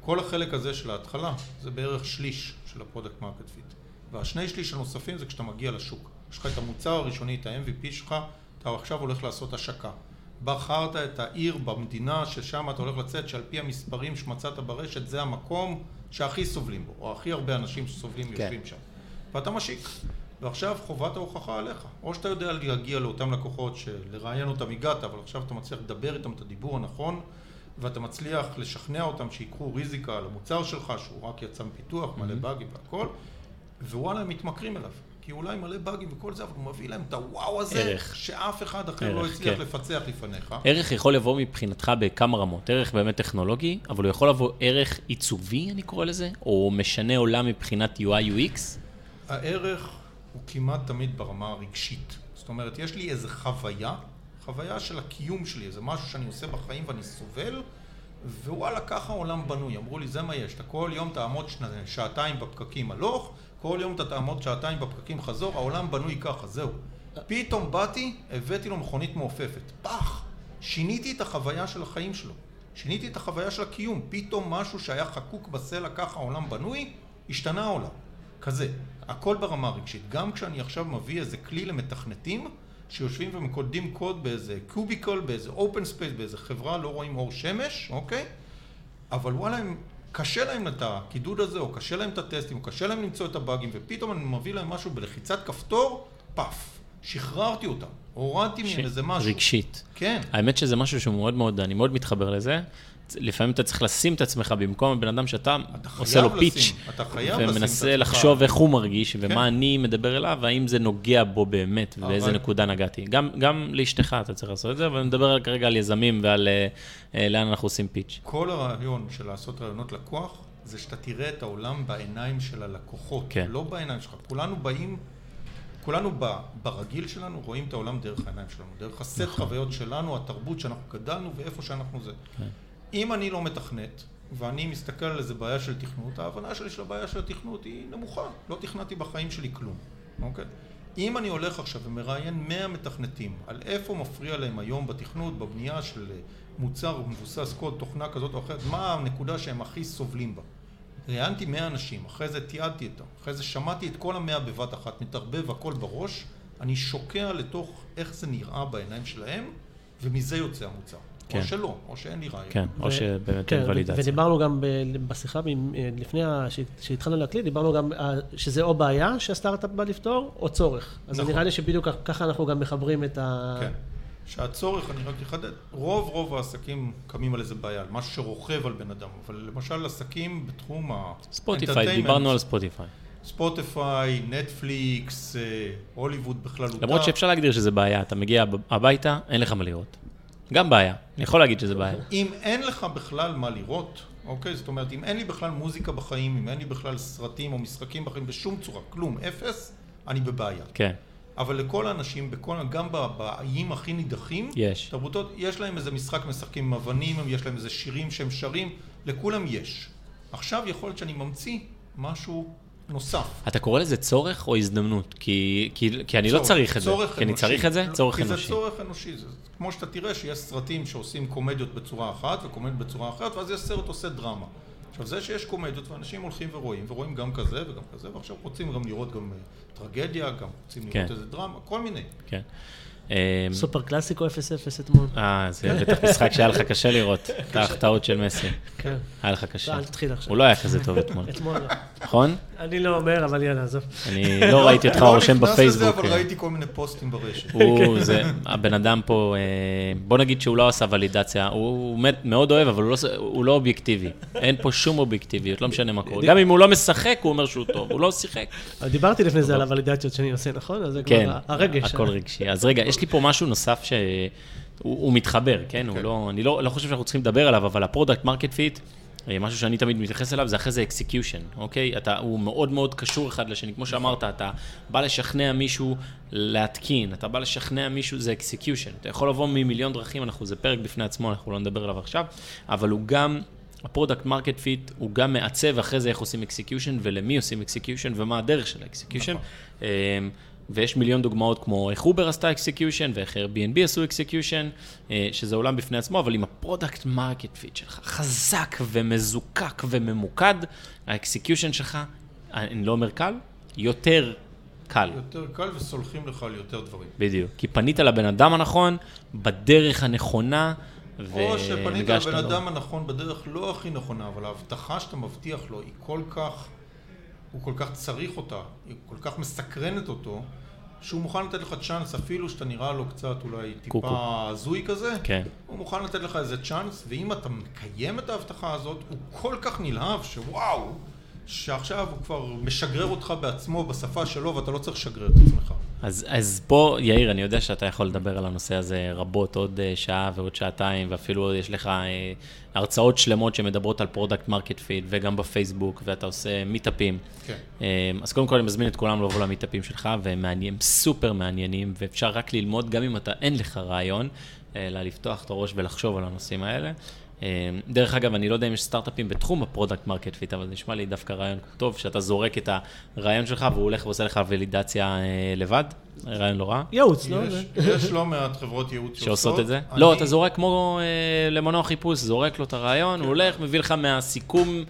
כל החלק הזה של ההתחלה, זה בערך שליש של ה product market fit. והשני שליש הנוספים זה כשאתה מגיע לשוק. יש לך את המוצר הראשוני, את ה-MVP שלך, אתה עכשיו הולך לעשות השקה. בחרת את העיר במדינה ששם אתה הולך לצאת, שעל פי המספרים שמצאת ברשת, זה המקום שהכי סובלים בו, או הכי הרבה אנשים שסובלים כן. יושבים שם. ואתה משיק. ועכשיו חובת ההוכחה עליך. או שאתה יודע להגיע לאותם לקוחות שלראיין אותם הגעת, אבל עכשיו אתה מצליח לדבר איתם את הדיבור הנכון, ואתה מצליח לשכנע אותם שיקחו ריזיקה על המוצר שלך, שהוא רק יצא מפיתוח, מלא באגים והכל, ווואלה, הם מתמכרים אליו. כי אולי מלא באגים וכל זה, אבל הוא מביא להם את הוואו הזה, ערך. שאף אחד אחר לא ערך, הצליח כן. לפצח לפניך. ערך יכול לבוא מבחינתך בכמה רמות, ערך באמת טכנולוגי, אבל הוא יכול לבוא ערך עיצובי, אני קורא לזה, או משנה עולם מבחינת UI/UX. הערך הוא כמעט תמיד ברמה הרגשית. זאת אומרת, יש לי איזו חוויה, חוויה של הקיום שלי, איזה משהו שאני עושה בחיים ואני סובל, ווואלה, ככה העולם בנוי. אמרו לי, זה מה יש, אתה כל יום תעמוד שנה, שעתיים בפקקים הלוך, כל יום אתה תעמוד שעתיים בפקקים חזור, העולם בנוי ככה, זהו. פתאום באתי, הבאתי לו מכונית מעופפת. פח! שיניתי את החוויה של החיים שלו. שיניתי את החוויה של הקיום. פתאום משהו שהיה חקוק בסלע, ככה העולם בנוי, השתנה העולם. כזה. הכל ברמה הרגשית. גם כשאני עכשיו מביא איזה כלי למתכנתים, שיושבים ומקודדים קוד באיזה cubicle, באיזה open space, באיזה חברה, לא רואים אור שמש, אוקיי? אבל וואלה, הם, קשה להם את הקידוד הזה, או קשה להם את הטסטים, או קשה להם למצוא את הבאגים, ופתאום אני מביא להם משהו בלחיצת כפתור, פאף. שחררתי אותם. הורדתי מהם איזה משהו. רגשית. כן. האמת שזה משהו שהוא מאוד מאוד, אני מאוד מתחבר לזה. לפעמים אתה צריך לשים את עצמך במקום הבן אדם שאתה אתה עושה לו pitch, ומנסה. לחשוב איך הוא מרגיש, ומה כן. אני מדבר אליו, והאם זה נוגע בו באמת, ובאיזה אבל- נקודה נגעתי. גם, גם לאשתך אתה צריך לעשות את זה, אבל אני מדבר כרגע על יזמים ועל אה, אה, לאן אנחנו עושים פיץ'. כל הרעיון של לעשות רעיונות לקוח, זה שאתה תראה את העולם בעיניים של הלקוחות, כן. לא בעיניים שלך. כולנו באים, כולנו ב, ברגיל שלנו רואים את העולם דרך העיניים שלנו, דרך הסט נכון. חוויות שלנו, התרבות שאנחנו גדלנו ואיפה שאנחנו זה. כן. אם אני לא מתכנת, ואני מסתכל על איזה בעיה של תכנות, ההבנה שלי של הבעיה של התכנות היא נמוכה. לא תכנתי בחיים שלי כלום, אוקיי? אם אני הולך עכשיו ומראיין 100 מתכנתים על איפה מפריע להם היום בתכנות, בבנייה של אה, מוצר מבוסס קוד, תוכנה כזאת או אחרת, מה הנקודה שהם הכי סובלים בה. ראיינתי 100 אנשים, אחרי זה תיעדתי אותם, אחרי זה שמעתי את כל המאה בבת אחת, מתערבב הכל בראש, אני שוקע לתוך איך זה נראה בעיניים שלהם, ומזה יוצא המוצר. כן. או שלא, או שאין לי רעיון. כן, או ו- שבאמת כן, אין ו- ולידציה. ודיברנו גם ב- בשיחה מ- לפני שהתחלנו להקליט, דיברנו גם אה, שזה או בעיה שהסטארט-אפ בא לפתור, או צורך. אז נכון. נראה לי שבדיוק כ- ככה אנחנו גם מחברים את ה... כן. שהצורך, אני רק אחדד, רוב רוב העסקים קמים על איזה בעיה, על משהו שרוכב על בן אדם, אבל למשל עסקים בתחום ה... ספוטיפיי, דיברנו על ספוטיפיי. ספוטיפיי, נטפליקס, אה, הוליווד בכללותה. למרות שאפשר להגדיר שזה בעיה, אתה מגיע הב- הביתה, אין לך מה לראות. גם בעיה, אני יכול להגיד שזה בעיה. אם אין לך בכלל מה לראות, אוקיי? זאת אומרת, אם אין לי בכלל מוזיקה בחיים, אם אין לי בכלל סרטים או משחקים בחיים בשום צורה, כלום, אפס, אני בבעיה. כן, אבל לכל האנשים, בכל, גם ב- באיים הכי נידחים, יש. תרבותות, יש להם איזה משחק משחקים עם אבנים, יש להם איזה שירים שהם שרים, לכולם יש. עכשיו יכול להיות שאני ממציא משהו נוסף. אתה קורא לזה צורך או הזדמנות? כי, כי, כי אני לא צורך- צריך את זה. צורך כי אני אנושי. צריך את זה? לא, צורך כי אנושי. זה צורך אנושי. זה כמו שאתה תראה שיש סרטים שעושים קומדיות בצורה אחת וקומדיות בצורה אחרת, ואז יש סרט עושה דרמה. עכשיו זה שיש קומדיות ואנשים הולכים ורואים, ורואים גם כזה וגם כזה, ועכשיו רוצים גם לראות גם אה, טרגדיה, גם רוצים לראות כן. איזה דרמה, כל מיני. כן. אמ, סופר קלאסיקו 0-0 אתמול. אה, זה בטח משחק שהיה לך קשה לראות, את ההחטאות של מסי. כן. היה לך לא, קשה. אל תתחיל עכשיו. הוא לא היה כזה טוב אתמול, אתמול לא. נכון? אני לא אומר, אבל יאללה, עזוב. אני לא ראיתי אותך לא רושם נכנס לזה, בפייסבוק. אבל אה, ראיתי כל מיני פוסטים ברשת. הוא, זה, הבן אדם פה, אה, בוא נגיד שהוא לא עשה ולידציה, הוא, מאוד אוהב, אבל הוא לא, הוא לא אובייקטיבי. אין פה שום אובייקטיביות, לא משנה מה קורה. גם אם הוא לא משחק, הוא אומר שהוא טוב, הוא לא שיחק. אבל דיברתי לפני זה על הוולידציות שאני עושה, נכון? אז זה כן, כבר הרגש. הכל רגשי. אז רגע, יש לי פה משהו נוסף שהוא הוא מתחבר, כן? הוא כן. לא, אני לא, לא חושב שאנחנו צריכים לדבר עליו, אבל ה product market fit, משהו שאני תמיד מתייחס אליו, זה אחרי זה execution, אוקיי? אתה, הוא מאוד מאוד קשור אחד לשני. כמו שאמרת, אתה בא לשכנע מישהו להתקין, אתה בא לשכנע מישהו, זה execution. אתה יכול לבוא ממיליון דרכים, אנחנו, זה פרק בפני עצמו, אנחנו לא נדבר עליו עכשיו, אבל הוא גם... ה-product market fit הוא גם מעצב אחרי זה איך עושים execution ולמי עושים execution ומה הדרך של האקסקיושן. נכון. ויש מיליון דוגמאות כמו איך אובר עשתה execution ואיך Airbnb עשו execution, שזה עולם בפני עצמו, אבל אם ה-product market fit שלך חזק ומזוקק וממוקד, האקסקיושן שלך, אני לא אומר קל, יותר קל. יותר קל וסולחים לך על יותר דברים. בדיוק. כי פנית לבן אדם הנכון, בדרך הנכונה, או שפנית והנגשת לבן. אדם הנכון בדרך לא הכי נכונה, אבל ההבטחה שאתה מבטיח לו היא כל כך, הוא כל כך צריך אותה, היא כל כך מסקרנת אותו, שהוא מוכן לתת לך צ'אנס, אפילו שאתה נראה לו קצת אולי. טיפה הזוי כזה, כן. הוא מוכן לתת לך איזה צ'אנס, ואם אתה מקיים את ההבטחה הזאת, הוא כל כך נלהב שוואו, שעכשיו הוא כבר משגרר אותך בעצמו בשפה שלו, ואתה לא צריך לשגרר את עצמך. אז, אז פה, יאיר, אני יודע שאתה יכול לדבר על הנושא הזה רבות, עוד אה, שעה ועוד שעתיים, ואפילו יש לך אה, הרצאות שלמות שמדברות על product market fit, וגם בפייסבוק, ואתה עושה מיטאפים. כן. אה, אז קודם כל אני מזמין את כולם לבוא למיטאפים שלך, והם מעניין, סופר מעניינים, ואפשר רק ללמוד, גם אם אתה, אין לך רעיון, אלא לפתוח את הראש ולחשוב על הנושאים האלה. אה, דרך אגב, אני לא יודע אם יש סטארט-אפים בתחום ה-product market fit, אבל זה נשמע לי דווקא רעיון טוב, שאתה זורק את הרעיון שלך והוא הולך ועושה לך ולידציה אה, לבד, רעיון לא רע. ייעוץ, לא? יש, לא מעט חברות ייעוץ שעושות. שעושות את זה? אני- לא, אתה זורק כמו אה, למנוע חיפוש, זורק לו את הרעיון, הוא הולך, מביא לך מהסיכום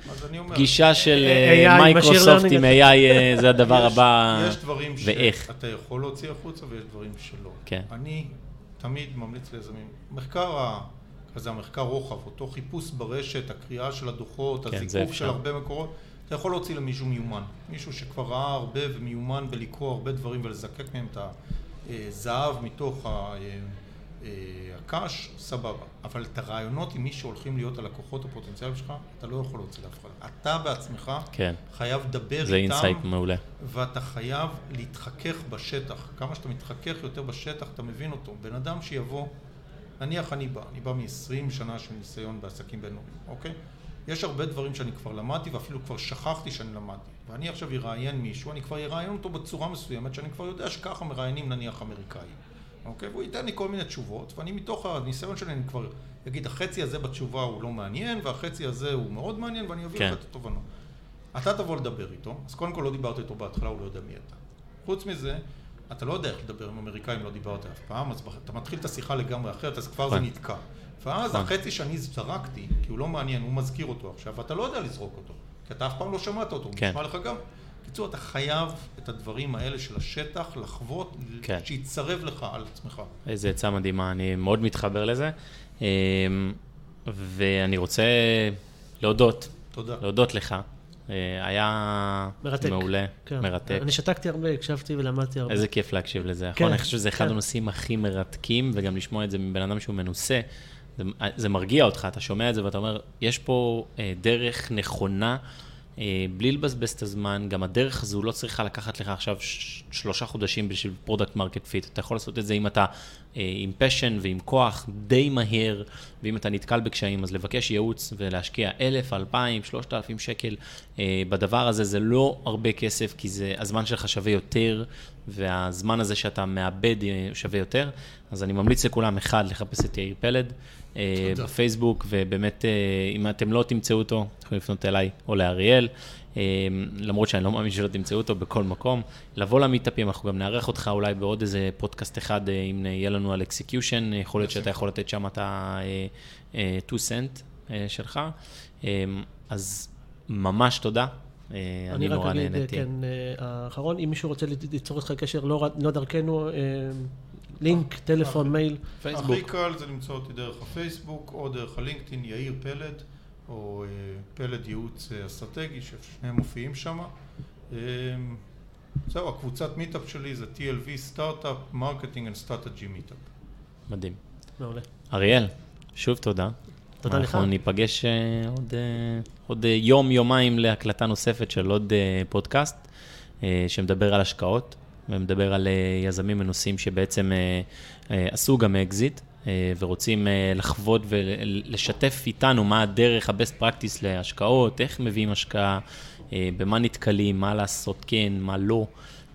גישה של AI, אה, machine מייקרוסופט learning. עם AI, אה, זה הדבר יש- הבא. יש דברים ואיך. שאתה יכול להוציא החוצה ויש דברים שלא. כן. אני תמיד ממליץ ליזמים. מחקר, ה- כזה המחקר רוחב, אותו חיפוש ברשת, הקריאה של הדוחות, כן, זה הזיקוף. של הרבה מקורות, אתה יכול להוציא למישהו מיומן. מישהו שכבר ראה הרבה ומיומן בלקרוא הרבה דברים ולזקק מהם את הזהב מתוך ה- אה, אה, הקש, סבבה. אבל את הרעיונות עם מי שהולכים להיות הלקוחות הפוטנציאליים שלך, אתה לא יכול להוציא לאף אחד. אתה בעצמך כן, חייב לדבר זה איתם. insight מעולה. ואתה חייב להתחכך בשטח. כמה שאתה מתחכך יותר בשטח, אתה מבין אותו. בן אדם שיבוא, נניח אני בא, אני בא מ-20 שנה של ניסיון בעסקים בינלאומיים, אוקיי? יש הרבה דברים שאני כבר למדתי ואפילו כבר שכחתי שאני למדתי. ואני עכשיו אראיין מישהו, אני כבר אראיין אותו בצורה מסוימת, שאני כבר יודע שככה מראיינים נניח אמריקאי. אוקיי? והוא ייתן לי כל מיני תשובות, ואני מתוך הניסיון שלי, אני כבר אגיד, החצי הזה בתשובה הוא לא מעניין, והחצי הזה הוא מאוד מעניין, ואני אביא כן. לך את התובנות. אתה תבוא לדבר איתו, אז קודם כל לא דיברת איתו בהתחלה, הוא לא יודע מי אתה. חוץ מזה, אתה לא יודע איך לדבר עם אמריקאים, לא דיברת אף פעם, אז אתה מתחיל את השיחה לגמרי אחרת, אז כבר זה נכון. נתקע. ואז נכון. החצי שאני זרקתי, כי הוא לא מעניין, הוא מזכיר אותו עכשיו, ואתה לא יודע לזרוק אותו, כי אתה אף פעם לא שמעת אותו, הוא כן. נשמע לך גם. בקיצור, אתה חייב את הדברים האלה של השטח לחוות, כן. שיצרב לך על עצמך. איזה עצה מדהימה, אני מאוד מתחבר לזה. אמ, ואני רוצה להודות, תודה. להודות לך. אה, היה מרתק. מעולה, כן. מרתק. אני שתקתי הרבה, הקשבתי ולמדתי הרבה. איזה כיף להקשיב לזה, כן, נכון? אני חושב שזה אחד כן. הנושאים הכי מרתקים, וגם לשמוע את זה מבן אדם שהוא מנוסה. זה, זה מרגיע אותך, אתה שומע את זה ואתה אומר, יש פה אה, דרך נכונה אה, בלי לבזבז את הזמן, גם הדרך הזו לא צריכה לקחת לך עכשיו שלושה חודשים בשביל product market fit. אתה יכול לעשות את זה אם אתה עם passion ועם כוח די מהר, ואם אתה נתקל בקשיים, אז לבקש ייעוץ ולהשקיע אלף, אלפיים, שלושת אלפים שקל אה, בדבר הזה, זה לא הרבה כסף, כי זה, הזמן שלך שווה יותר, והזמן הזה שאתה מאבד אה, שווה יותר. אז אני ממליץ לכולם, אחד, לחפש את יאיר פלד. אה. בפייסבוק, ובאמת, אה, אם אתם לא תמצאו אותו, אתם יכולים לפנות אליי או לאריאל, אה, למרות שאני לא מאמין שלא תמצאו אותו בכל מקום. לבוא למיטאפים, אנחנו גם נארח אותך אולי בעוד איזה פודקאסט אחד, אה, אם יהיה לנו על execution, יכול להיות שאתה יכול לתת שם את ה-2 cent אה, שלך. אה, אז ממש תודה. אה, אני אני רק נורא אגיד, נהניתי. כן, אה, האחרון, אם מישהו רוצה ליצור איתך קשר לא לא דרכנו, אה, לינק, טלפון, מייל, הכי פייסבוק. קל זה למצוא אותי דרך הפייסבוק או דרך הלינקדאין, יאיר פלד, או אה, פלד ייעוץ אה, אסטרטגי, ששניהם מופיעים שם. אה, זהו, הקבוצת מיטאפ שלי זה TLV startup, marketing and strategy meetup. מדהים. מעולה. אריאל, שוב תודה. תודה לך. אנחנו ניפגש אה, עוד, עוד יום, יומיים להקלטה נוספת של עוד פודקאסט, שמדבר על השקעות, ומדבר על יזמים מנוסים שבעצם עשו גם אקזיט, ורוצים אה, לחוות ולשתף איתנו מה הדרך, ה-best practice להשקעות, איך מביאים השקעה, אה, במה נתקלים, מה לעשות כן, מה לא.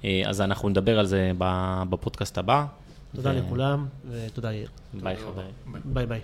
אה, אז אנחנו נדבר על זה ב- בפודקאסט הבא. תודה ו- לכולם, ותודה יאיר. ביי חברים. ביי. ביי ביי.